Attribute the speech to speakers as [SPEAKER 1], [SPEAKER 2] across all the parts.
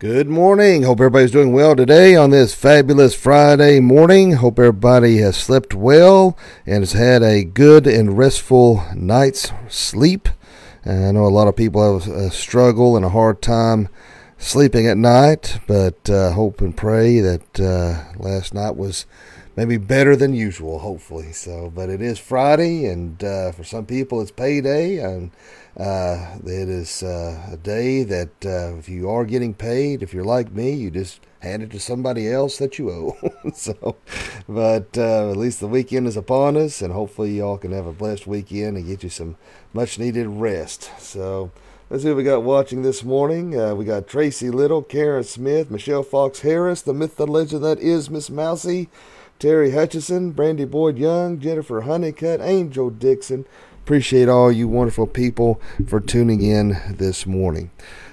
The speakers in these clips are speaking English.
[SPEAKER 1] Good morning. Hope everybody's doing well today on this fabulous Friday morning. Hope everybody has slept well and has had a good and restful night's sleep. And I know a lot of people have a struggle and a hard time sleeping at night, but uh, hope and pray that uh, last night was maybe better than usual, hopefully. So, but it is Friday, and uh, for some people it's payday, and uh, it is uh, a day that uh, if you are getting paid, if you're like me, you just hand it to somebody else that you owe. so, but uh, at least the weekend is upon us, and hopefully y'all can have a blessed weekend and get you some much needed rest. So. Let's see what we got watching this morning. Uh, we got Tracy Little, Karen Smith, Michelle Fox Harris, the myth, the legend that is Miss Mousy, Terry Hutchison, Brandy Boyd Young, Jennifer Honeycutt, Angel Dixon. Appreciate all you wonderful people for tuning in this morning.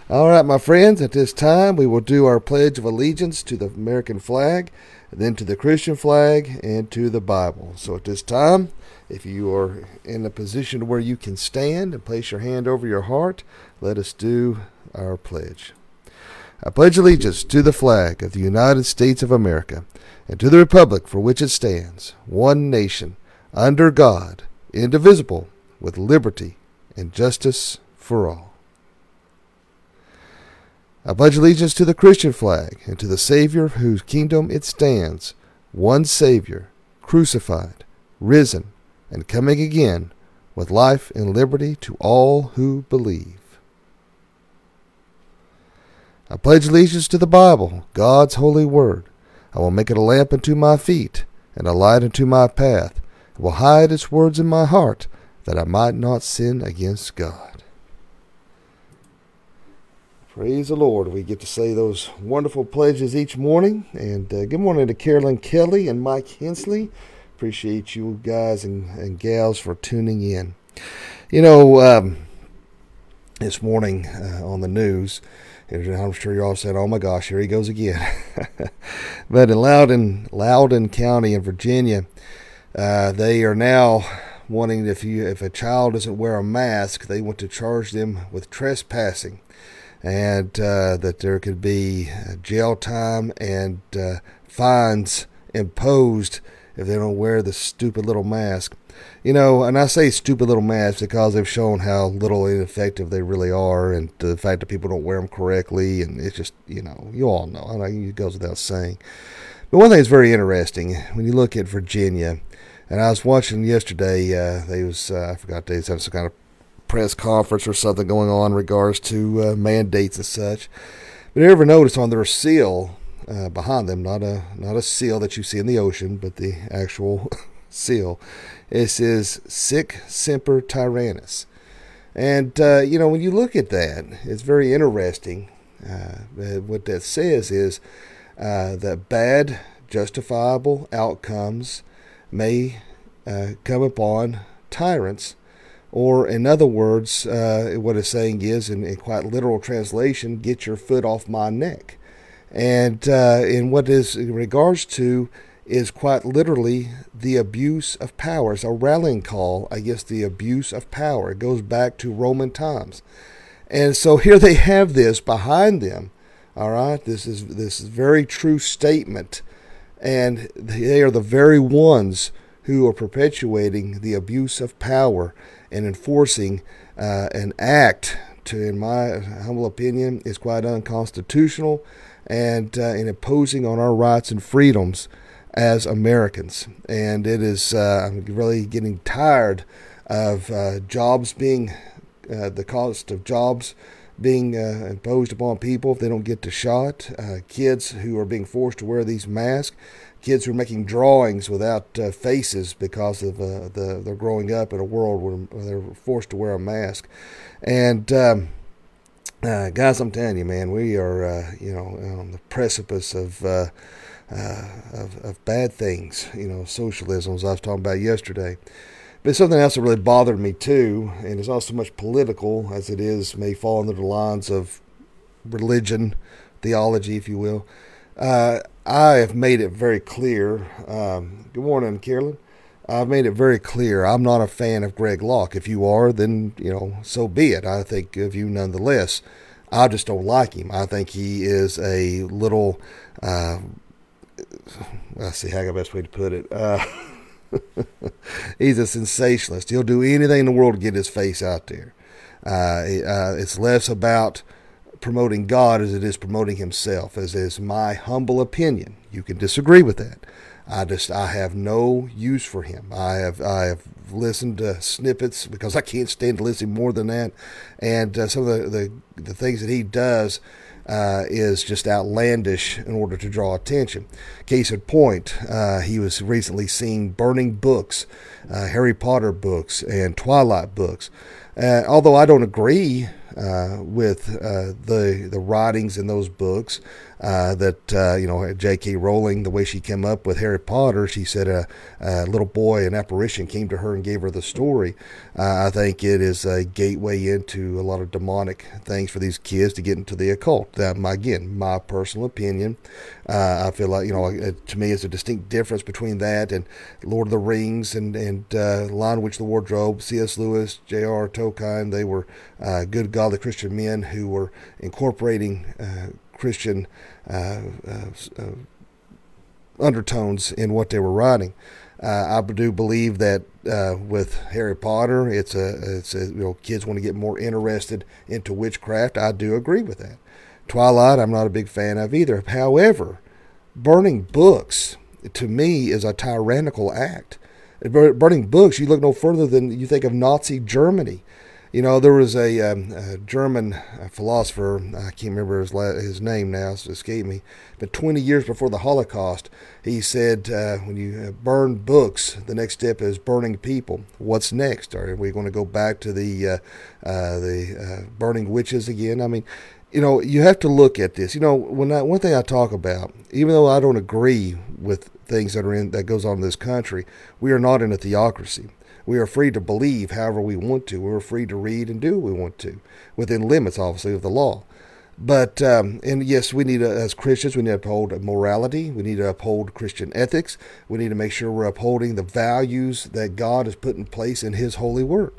[SPEAKER 1] All right, my friends, at this time we will do our Pledge of Allegiance to the American flag, then to the Christian flag, and to the Bible. So at this time, if you are in a position where you can stand and place your hand over your heart, let us do our pledge. I pledge allegiance to the flag of the United States of America and to the republic for which it stands, one nation, under God, indivisible, with liberty and justice for all. I pledge allegiance to the Christian flag and to the Savior of whose kingdom it stands, one Savior, crucified, risen, and coming again with life and liberty to all who believe. I pledge allegiance to the Bible, God's holy word. I will make it a lamp unto my feet and a light unto my path. I will hide its words in my heart that I might not sin against God. Praise the Lord. We get to say those wonderful pledges each morning. And uh, good morning to Carolyn Kelly and Mike Hensley. Appreciate you guys and, and gals for tuning in. You know, um, this morning uh, on the news, I'm sure you're all saying, "Oh my gosh, here he goes again." but in Loudoun, Loudoun County in Virginia, uh, they are now wanting if you if a child doesn't wear a mask, they want to charge them with trespassing, and uh, that there could be jail time and uh, fines imposed if they don't wear the stupid little mask. You know, and I say stupid little masks because they've shown how little ineffective they really are, and the fact that people don't wear them correctly, and it's just, you know, you all know. I know it goes without saying. But one thing that's very interesting when you look at Virginia, and I was watching yesterday. Uh, they was uh, I forgot they was having some kind of press conference or something going on in regards to uh, mandates and such. But you ever notice on their seal uh, behind them, not a not a seal that you see in the ocean, but the actual seal. It says "Sic Semper Tyrannis," and uh, you know when you look at that, it's very interesting. Uh, what that says is uh, that bad, justifiable outcomes may uh, come upon tyrants. Or, in other words, uh, what it's saying is, in, in, quite literal translation, get your foot off my neck. And uh, in what is in regards to is quite literally the abuse of power. It's a rallying call against the abuse of power. It goes back to Roman times. And so here they have this behind them. All right, this is this is very true statement, and they are the very ones who are perpetuating the abuse of power and enforcing uh, an act to, in my humble opinion, is quite unconstitutional and uh, in imposing on our rights and freedoms as Americans. And it is, uh, I'm really getting tired of uh, jobs being, uh, the cost of jobs being uh, imposed upon people if they don't get the shot, uh, kids who are being forced to wear these masks, kids who are making drawings without uh, faces because of the they're growing up in a world where they're forced to wear a mask, and um, guys, I'm telling you, man, we are, you know, on the precipice of, uh, of, of bad things. You know, socialism, as I was talking about yesterday. But something else that really bothered me too, and it's not so much political as it is may fall under the lines of religion, theology, if you will. Uh, I have made it very clear. Um, good morning, Carolyn. I've made it very clear I'm not a fan of Greg Locke. If you are, then, you know, so be it. I think of you nonetheless. I just don't like him. I think he is a little. Uh, let's see how the best way to put it. Uh, he's a sensationalist. He'll do anything in the world to get his face out there. Uh, uh, it's less about promoting God as it is promoting himself, as is my humble opinion. You can disagree with that. I just I have no use for him. I have I have listened to snippets because I can't stand to listen more than that, and uh, some of the, the the things that he does uh, is just outlandish in order to draw attention. Case in point, uh, he was recently seen burning books, uh, Harry Potter books and Twilight books. Uh, although I don't agree uh, with uh, the the writings in those books. Uh, that uh, you know, J.K. Rowling, the way she came up with Harry Potter, she said a, a little boy, an apparition, came to her and gave her the story. Uh, I think it is a gateway into a lot of demonic things for these kids to get into the occult. That, my, again, my personal opinion. Uh, I feel like you know, to me, it's a distinct difference between that and Lord of the Rings and and Lion Witch the Wardrobe, C.S. Lewis, J.R. Tolkien. They were good, godly Christian men who were incorporating Christian uh, uh, uh, undertones in what they were writing. I do believe that with Harry Potter, it's a, it's a, you know kids want to get more interested into witchcraft. I do agree with that. Twilight, I'm not a big fan of either. However, burning books to me is a tyrannical act. Burning books, you look no further than you think of Nazi Germany. You know, there was a, um, a German philosopher, I can't remember his, his name now, it's escaped me, but 20 years before the Holocaust, he said, uh, when you uh, burn books, the next step is burning people. What's next? Are we going to go back to the, uh, uh, the uh, burning witches again? I mean, you know, you have to look at this. You know, when I, one thing I talk about, even though I don't agree with things that are in that goes on in this country, we are not in a theocracy. We are free to believe however we want to. We're free to read and do what we want to, within limits, obviously, of the law. But um, and yes, we need to, as Christians, we need to uphold morality. We need to uphold Christian ethics. We need to make sure we're upholding the values that God has put in place in His holy Word.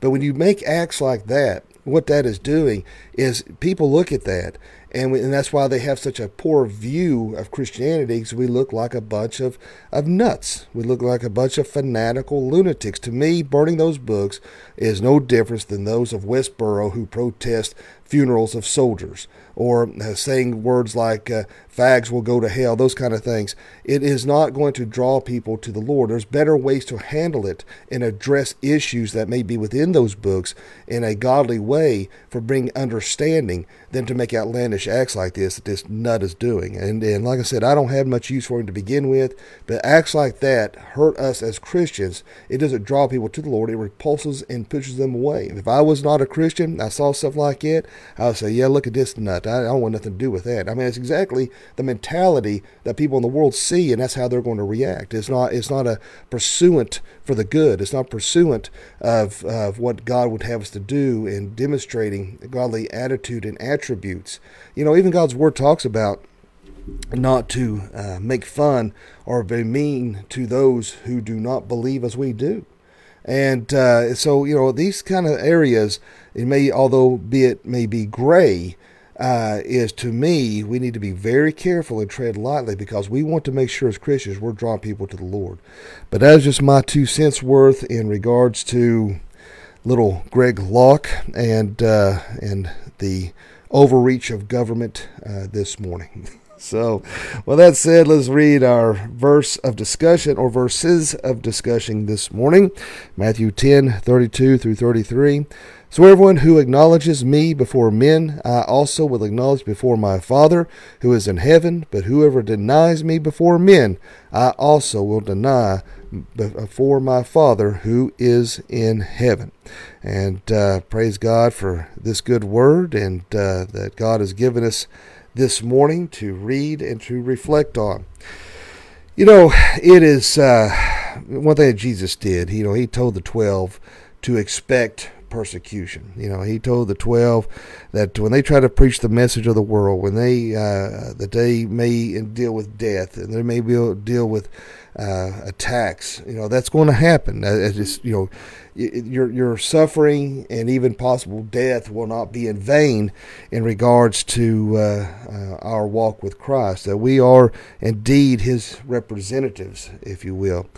[SPEAKER 1] But when you make acts like that, what that is doing is people look at that and, we, and that's why they have such a poor view of Christianity because we look like a bunch of, of nuts. We look like a bunch of fanatical lunatics. To me, burning those books is no difference than those of Westboro who protest funerals of soldiers or uh, saying words like uh, fags will go to hell, those kind of things. It is not going to draw people to the Lord. There's better ways to handle it and address issues that may be within those books in a godly way for bringing understanding than to make outlandish acts like this that this nut is doing. And, and like I said, I don't have much use for him to begin with, but acts like that hurt us as Christians. It doesn't draw people to the Lord. It repulses and pushes them away. If I was not a Christian, I saw stuff like it, I would say, yeah, look at this nut. I, I don't want nothing to do with that. I mean, it's exactly the mentality that people in the world see, and that's how they're going to react. It's not it's not a pursuant for the good. It's not pursuant of, of what God would have us to do in demonstrating godly attitude and attributes. You know, even God's word talks about not to uh, make fun or be mean to those who do not believe as we do. And uh, so, you know, these kind of areas, it may, although be it may be gray, uh, is to me, we need to be very careful and tread lightly because we want to make sure as Christians we're drawing people to the Lord. But that's just my two cents worth in regards to little Greg Locke and uh, and the overreach of government uh, this morning. so, well, that said, let's read our verse of discussion or verses of discussion this morning Matthew 10 32 through 33. So everyone who acknowledges me before men, I also will acknowledge before my Father who is in heaven. But whoever denies me before men, I also will deny before my Father who is in heaven. And uh, praise God for this good word and uh, that God has given us this morning to read and to reflect on. You know, it is uh, one thing that Jesus did. You know, he told the twelve to expect persecution. You know, he told the twelve that when they try to preach the message of the world, when they uh, that they may deal with death and they may be deal with uh, attacks, you know, that's going to happen. It's you know, your your suffering and even possible death will not be in vain in regards to uh, uh, our walk with Christ. That we are indeed His representatives, if you will.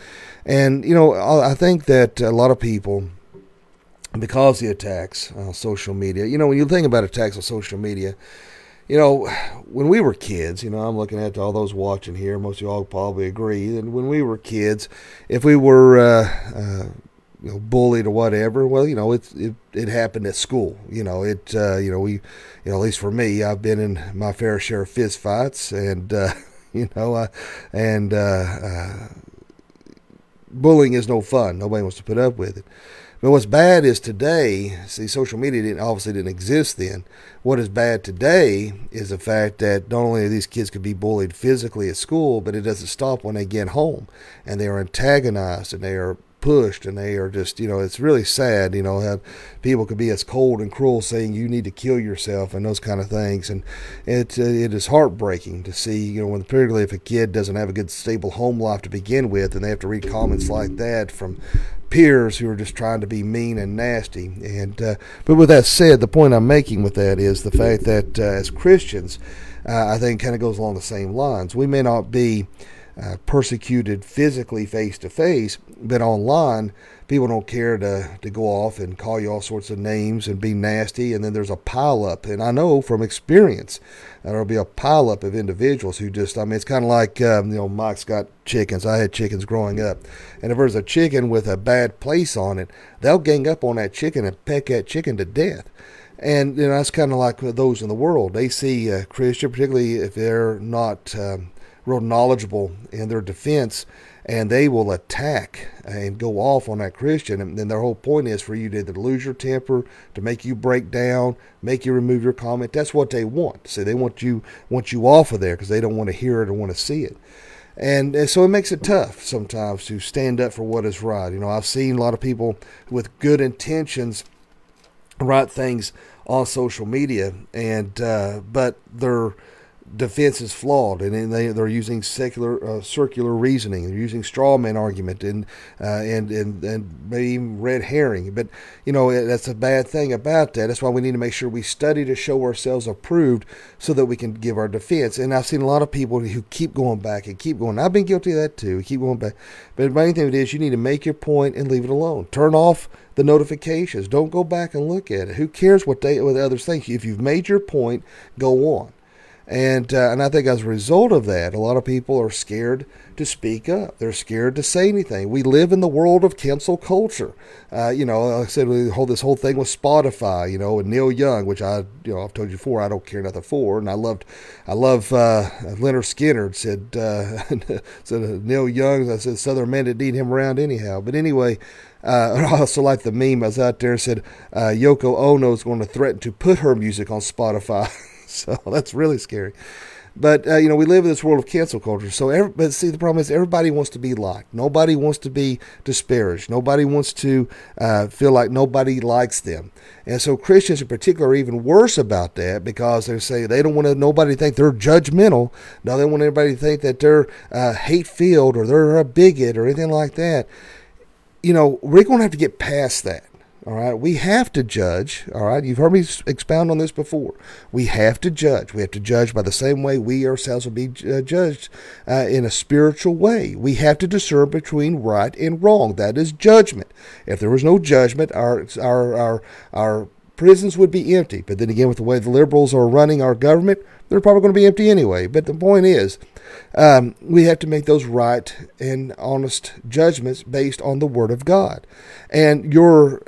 [SPEAKER 1] And you know, I think that a lot of people, because the attacks on social media, you know, when you think about attacks on social media. You know, when we were kids, you know, I'm looking at all those watching here. Most of y'all probably agree. And when we were kids, if we were uh, uh you know, bullied or whatever. Well, you know, it it, it happened at school. You know, it uh, you know we, you know, at least for me, I've been in my fair share of fist fights, and uh, you know, uh, and uh, bullying is no fun. Nobody wants to put up with it. But what's bad is today. See, social media didn't obviously didn't exist then. What is bad today is the fact that not only are these kids could be bullied physically at school, but it doesn't stop when they get home, and they are antagonized and they are pushed and they are just you know it's really sad you know how people could be as cold and cruel saying you need to kill yourself and those kind of things. And it uh, it is heartbreaking to see you know when particularly if a kid doesn't have a good stable home life to begin with and they have to read comments like that from peers who are just trying to be mean and nasty. And uh, but with that said the point I'm making with that is the fact that uh, as Christians uh, I think kind of goes along the same lines. We may not be uh, persecuted physically face to face, but online, people don't care to, to go off and call you all sorts of names and be nasty. And then there's a pileup. And I know from experience, that there'll be a pileup of individuals who just, I mean, it's kind of like, um, you know, Mike's got chickens. I had chickens growing up. And if there's a chicken with a bad place on it, they'll gang up on that chicken and peck that chicken to death. And you know, that's kind of like those in the world. They see a Christian, particularly if they're not um, real knowledgeable in their defense, and they will attack and go off on that Christian. And then their whole point is for you to lose your temper, to make you break down, make you remove your comment. That's what they want. So they want you want you off of there because they don't want to hear it or want to see it. And, and so it makes it tough sometimes to stand up for what is right. You know, I've seen a lot of people with good intentions write things on social media, and uh, but they're defense is flawed, and they they're using secular uh, circular reasoning. They're using straw man argument and uh, and and and maybe even red herring. But you know that's a bad thing about that. That's why we need to make sure we study to show ourselves approved, so that we can give our defense. And I've seen a lot of people who keep going back and keep going. I've been guilty of that too. Keep going back. But the main thing is you need to make your point and leave it alone. Turn off the notifications. Don't go back and look at it. Who cares what they what others think? If you've made your point, go on. And, uh, and I think as a result of that, a lot of people are scared to speak up. They're scared to say anything. We live in the world of cancel culture. Uh, you know, like I said, we hold this whole thing with Spotify, you know, and Neil Young, which I, you know, I've told you before, I don't care nothing for. And I loved, I love, uh, Lynyrd Skynyrd said, uh, said uh, Neil Young, I said, Southern men didn't need him around anyhow. But anyway, uh, I also like the meme I was out there said, uh, Yoko Ono is going to threaten to put her music on Spotify. so that's really scary. But uh, you know, we live in this world of cancel culture. So, every, but see, the problem is everybody wants to be liked. Nobody wants to be disparaged. Nobody wants to uh, feel like nobody likes them. And so, Christians in particular are even worse about that because they say they don't want nobody to think they're judgmental. No, they want everybody to think that they're uh, hate filled or they're a bigot or anything like that. You know, we're going to have to get past that. All right, we have to judge. All right, you've heard me expound on this before. We have to judge. We have to judge by the same way we ourselves will be uh, judged uh, in a spiritual way. We have to discern between right and wrong. That is judgment. If there was no judgment, our our our our prisons would be empty. But then again, with the way the liberals are running our government, they're probably going to be empty anyway. But the point is, um, we have to make those right and honest judgments based on the Word of God. And your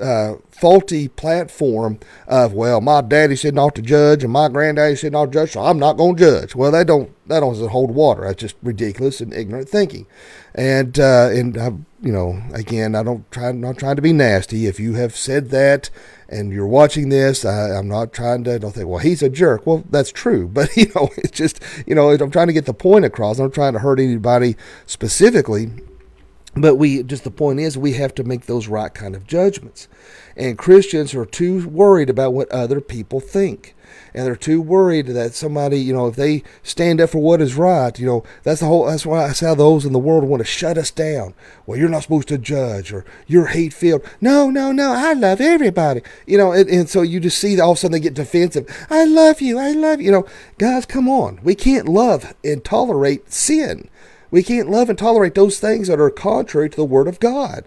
[SPEAKER 1] uh, faulty platform of well, my daddy said not to judge and my granddaddy said not to judge, so I'm not going to judge. Well, that don't that doesn't hold water. That's just ridiculous and ignorant thinking. And uh, and I, you know, again, I don't try not trying to be nasty. If you have said that and you're watching this, I, am not trying to don't think, well, he's a jerk. Well, that's true, but you know, it's just you know, I'm trying to get the point across. I'm not trying to hurt anybody specifically but we just the point is we have to make those right kind of judgments. And christians are too worried about what other people think. And they're too worried that somebody you know if they stand up for what is right you know that's the whole that's why that's how those in the world want to shut us down. Well you're not supposed to judge or you're hate filled. No no no i love everybody. You know and, and so you just see all of a sudden they get defensive. I love you i love you. You know guys come on. We can't love and tolerate sin we can't love and tolerate those things that are contrary to the Word of God.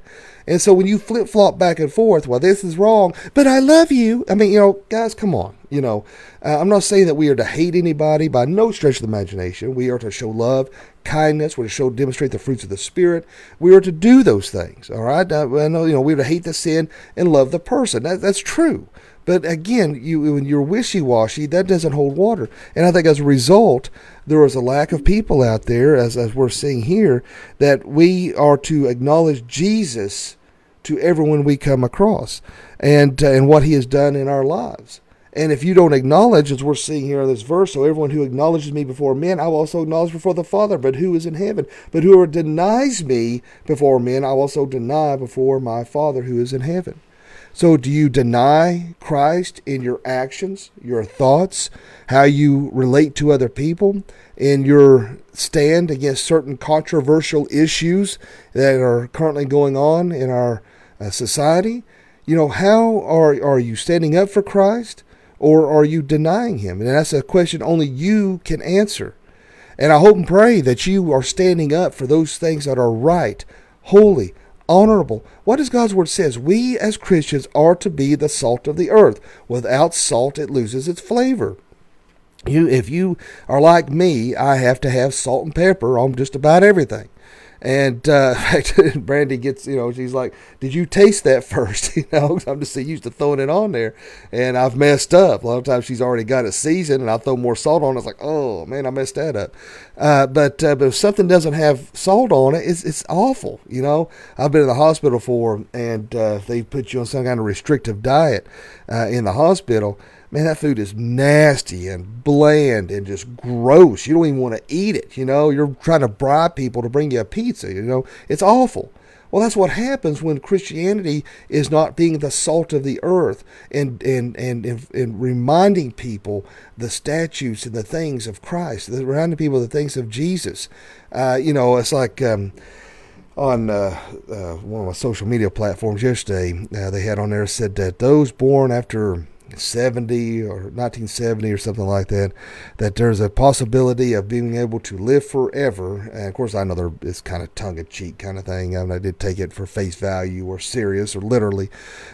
[SPEAKER 1] And so when you flip flop back and forth, well, this is wrong, but I love you. I mean, you know, guys, come on. You know, uh, I'm not saying that we are to hate anybody by no stretch of the imagination. We are to show love, kindness. We're to show, demonstrate the fruits of the Spirit. We are to do those things. All right. I, I know, you know, we're to hate the sin and love the person. That, that's true. But again, you when you're wishy-washy, that doesn't hold water. And I think as a result, there is a lack of people out there, as, as we're seeing here, that we are to acknowledge Jesus to everyone we come across and, uh, and what he has done in our lives. And if you don't acknowledge, as we're seeing here in this verse, so everyone who acknowledges me before men, I will also acknowledge before the Father, but who is in heaven. But whoever denies me before men, I will also deny before my Father who is in heaven. So, do you deny Christ in your actions, your thoughts, how you relate to other people, in your stand against certain controversial issues that are currently going on in our uh, society? You know, how are, are you standing up for Christ or are you denying him? And that's a question only you can answer. And I hope and pray that you are standing up for those things that are right, holy, honorable. What does God's word says? We as Christians are to be the salt of the earth. Without salt, it loses its flavor. You, if you are like me, I have to have salt and pepper on just about everything. And uh, Brandy gets, you know, she's like, "Did you taste that first? you know, I'm just used to throwing it on there, and I've messed up. A lot of times she's already got it seasoned, and I throw more salt on. it. It's like, oh man, I messed that up. Uh, but uh, but if something doesn't have salt on it, it's it's awful. You know, I've been in the hospital for, and uh, they put you on some kind of restrictive diet uh, in the hospital man, that food is nasty and bland and just gross. You don't even want to eat it. You know, you're trying to bribe people to bring you a pizza. You know, it's awful. Well, that's what happens when Christianity is not being the salt of the earth and, and, and, and, and reminding people the statutes and the things of Christ, reminding people the things of Jesus. Uh, you know, it's like. Um, on uh, uh, one of my social media platforms yesterday, uh, they had on there said that those born after 70 or 1970 or something like that, that there's a possibility of being able to live forever. And of course, I know there is kind of tongue in cheek kind of thing. I, mean, I did take it for face value or serious or literally,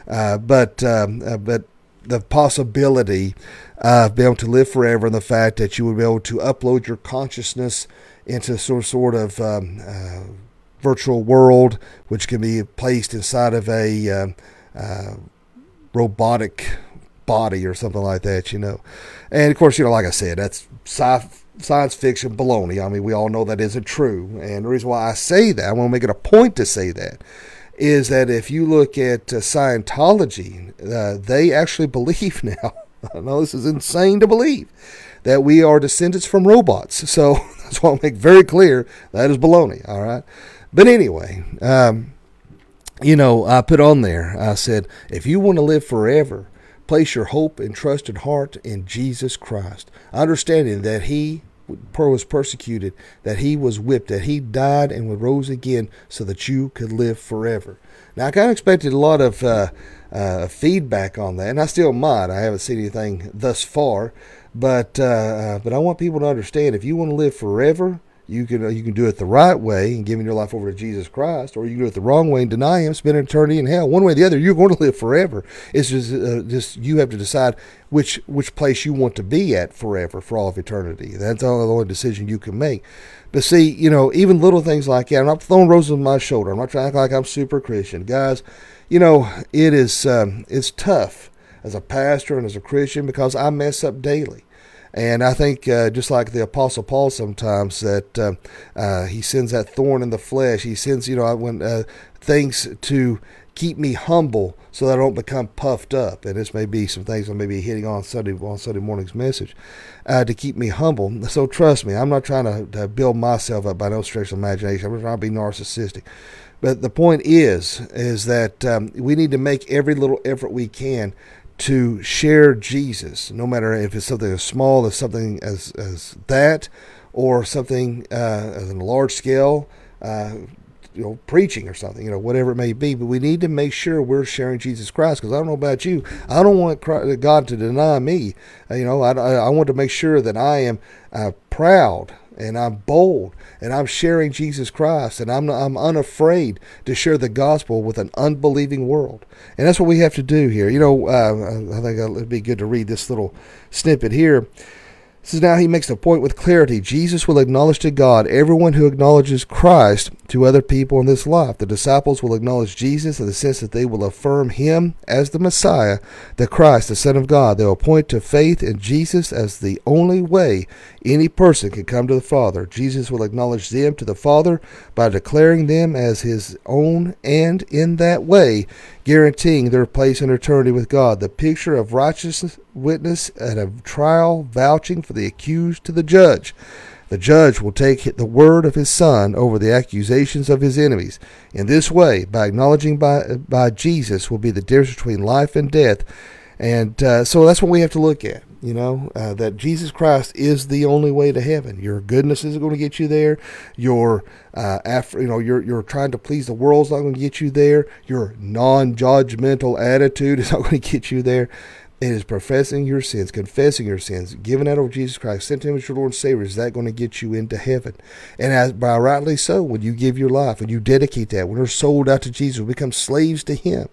[SPEAKER 1] uh, but um, uh, but the possibility of being able to live forever and the fact that you would be able to upload your consciousness into some sort of um, uh, virtual world, which can be placed inside of a um, uh, robotic body or something like that, you know. And of course, you know, like I said, that's sci- science fiction baloney. I mean, we all know that isn't true. And the reason why I say that, I want to make it a point to say that, is that if you look at uh, Scientology, uh, they actually believe now. I know this is insane to believe that we are descendants from robots. So that's why I make very clear that is baloney. All right. But anyway, um, you know, I put on there, I said, if you want to live forever, Place your hope and trusted heart in Jesus Christ, understanding that He was persecuted, that He was whipped, that He died and would rose again so that you could live forever. Now, I kind of expected a lot of uh, uh, feedback on that, and I still might. I haven't seen anything thus far, but uh, uh but I want people to understand if you want to live forever, you can uh, you can do it the right way and giving your life over to Jesus Christ, or you can do it the wrong way and deny Him, spend eternity in hell. One way or the other, you're going to live forever. It's just uh, just you have to decide which which place you want to be at forever for all of eternity. That's the only decision you can make. But see, you know, even little things like that. I'm not throwing roses on my shoulder. I'm not trying to act like I'm super Christian, guys. You know, it is um, it's tough as a pastor and as a Christian because I mess up daily. And I think, uh, just like the Apostle Paul, sometimes that uh, uh, he sends that thorn in the flesh. He sends, you know, when uh, things to keep me humble so that I don't become puffed up. And this may be some things I may be hitting on Sunday on Sunday morning's message uh, to keep me humble. So trust me, I'm not trying to, to build myself up by no stretch of imagination. I'm not trying to be narcissistic. But the point is, is that um, we need to make every little effort we can to share Jesus, no matter if it's something as small as something as, as that, or something uh, as a large scale, uh, you know, preaching or something, you know, whatever it may be. But we need to make sure we're sharing Jesus Christ because I don't know about you. I don't want God to deny me. Uh, you know, I, I want to make sure that I am uh, proud and I'm bold and I'm sharing Jesus Christ and I'm, I'm unafraid to share the gospel with an unbelieving world. And that's what we have to do here. You know, uh, I think it'd be good to read this little snippet here. This is now he makes the point with clarity. Jesus will acknowledge to God everyone who acknowledges Christ to other people in this life. The disciples will acknowledge Jesus in the sense that they will affirm him as the Messiah, the Christ, the Son of God. They will point to faith in Jesus as the only way any person can come to the Father. Jesus will acknowledge them to the Father by declaring them as his own and in that way guaranteeing their place in eternity with God. The picture of righteous witness at a trial vouching for the accused to the judge. The judge will take the word of his son over the accusations of his enemies. In this way, by acknowledging by, by Jesus, will be the difference between life and death. And uh, so that's what we have to look at you know uh, that jesus christ is the only way to heaven. Your goodness isn't going to get you there. Your uh, after you know you're, you're trying to please the world's not going to get you there. Your non-judgmental attitude is not going to get you there it is professing your sins, confessing your sins, giving out over Jesus Christ, sent him as your Lord and Savior. Is that going to get you into heaven? And as by rightly so, when you give your life, when you dedicate that, when we're sold out to Jesus, we become slaves to Him.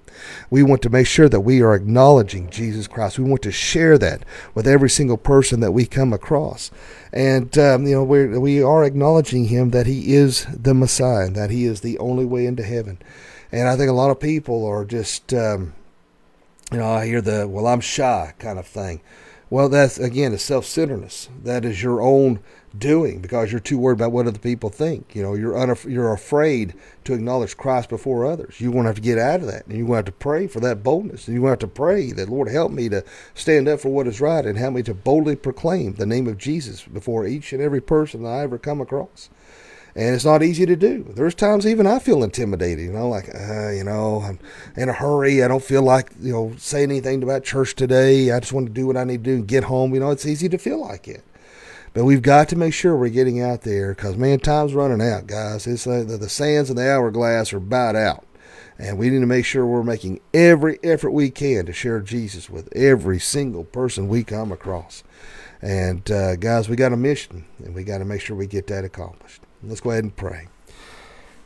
[SPEAKER 1] We want to make sure that we are acknowledging Jesus Christ. We want to share that with every single person that we come across. And, um, you know, we're, we are acknowledging Him that He is the Messiah, that He is the only way into heaven. And I think a lot of people are just. Um, you know, I hear the, well, I'm shy kind of thing. Well, that's, again, a self centeredness. That is your own doing because you're too worried about what other people think. You know, you're unaf- you're afraid to acknowledge Christ before others. You want to have to get out of that, and you want to have to pray for that boldness. And you want to have to pray that Lord help me to stand up for what is right, and help me to boldly proclaim the name of Jesus before each and every person that I ever come across and it's not easy to do. There's times even I feel intimidated, you know, like, uh, you know, I'm in a hurry. I don't feel like, you know, say anything about church today. I just want to do what I need to do and get home. You know, it's easy to feel like it. But we've got to make sure we're getting out there because, man, time's running out, guys. It's uh, the, the sands in the hourglass are about out. And we need to make sure we're making every effort we can to share Jesus with every single person we come across. And, uh, guys, we got a mission, and we got to make sure we get that accomplished. Let's go ahead and pray.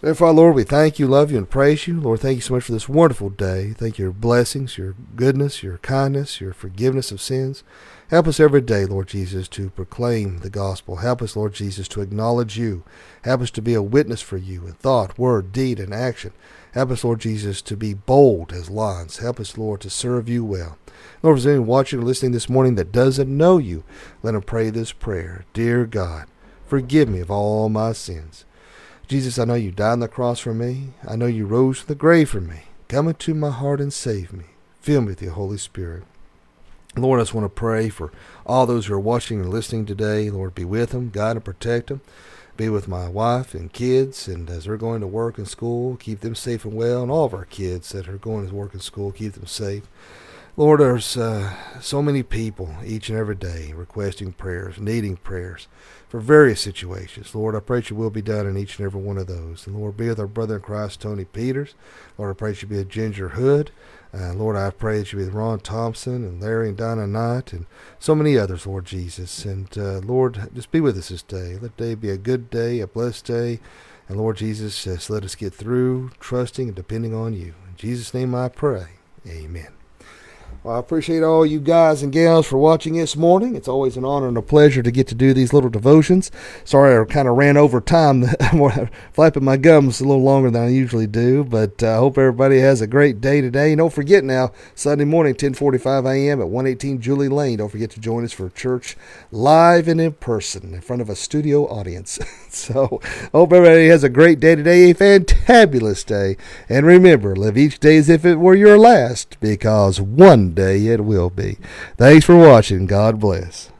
[SPEAKER 1] Therefore, Lord, we thank you, love you, and praise you. Lord, thank you so much for this wonderful day. Thank you your blessings, your goodness, your kindness, your forgiveness of sins. Help us every day, Lord Jesus, to proclaim the gospel. Help us, Lord Jesus, to acknowledge you. Help us to be a witness for you in thought, word, deed, and action. Help us, Lord Jesus, to be bold as lions. Help us, Lord, to serve you well. Lord, if there's anyone watching or listening this morning that doesn't know you, let them pray this prayer. Dear God, Forgive me of all my sins. Jesus, I know you died on the cross for me. I know you rose from the grave for me. Come into my heart and save me. Fill me with your Holy Spirit. Lord, I just want to pray for all those who are watching and listening today. Lord, be with them, guide and protect them. Be with my wife and kids, and as they're going to work and school, keep them safe and well, and all of our kids that are going to work and school, keep them safe. Lord, there's uh, so many people each and every day requesting prayers, needing prayers for various situations. Lord, I pray that your will be done in each and every one of those. And Lord, be with our brother in Christ, Tony Peters. Lord, I pray that you be with Ginger Hood. Uh, Lord, I pray that you be with Ron Thompson and Larry and Donna Knight and so many others, Lord Jesus. And uh, Lord, just be with us this day. Let day be a good day, a blessed day. And Lord Jesus, just let us get through trusting and depending on you. In Jesus' name I pray. Amen. Well, I appreciate all you guys and gals for watching this morning. It's always an honor and a pleasure to get to do these little devotions. Sorry, I kind of ran over time, flapping my gums a little longer than I usually do. But I uh, hope everybody has a great day today. And don't forget now, Sunday morning, 10:45 a.m. at 118 Julie Lane. Don't forget to join us for church live and in person in front of a studio audience. so, hope everybody has a great day today, a fantabulous day. And remember, live each day as if it were your last, because one day it will be. Thanks for watching. God bless.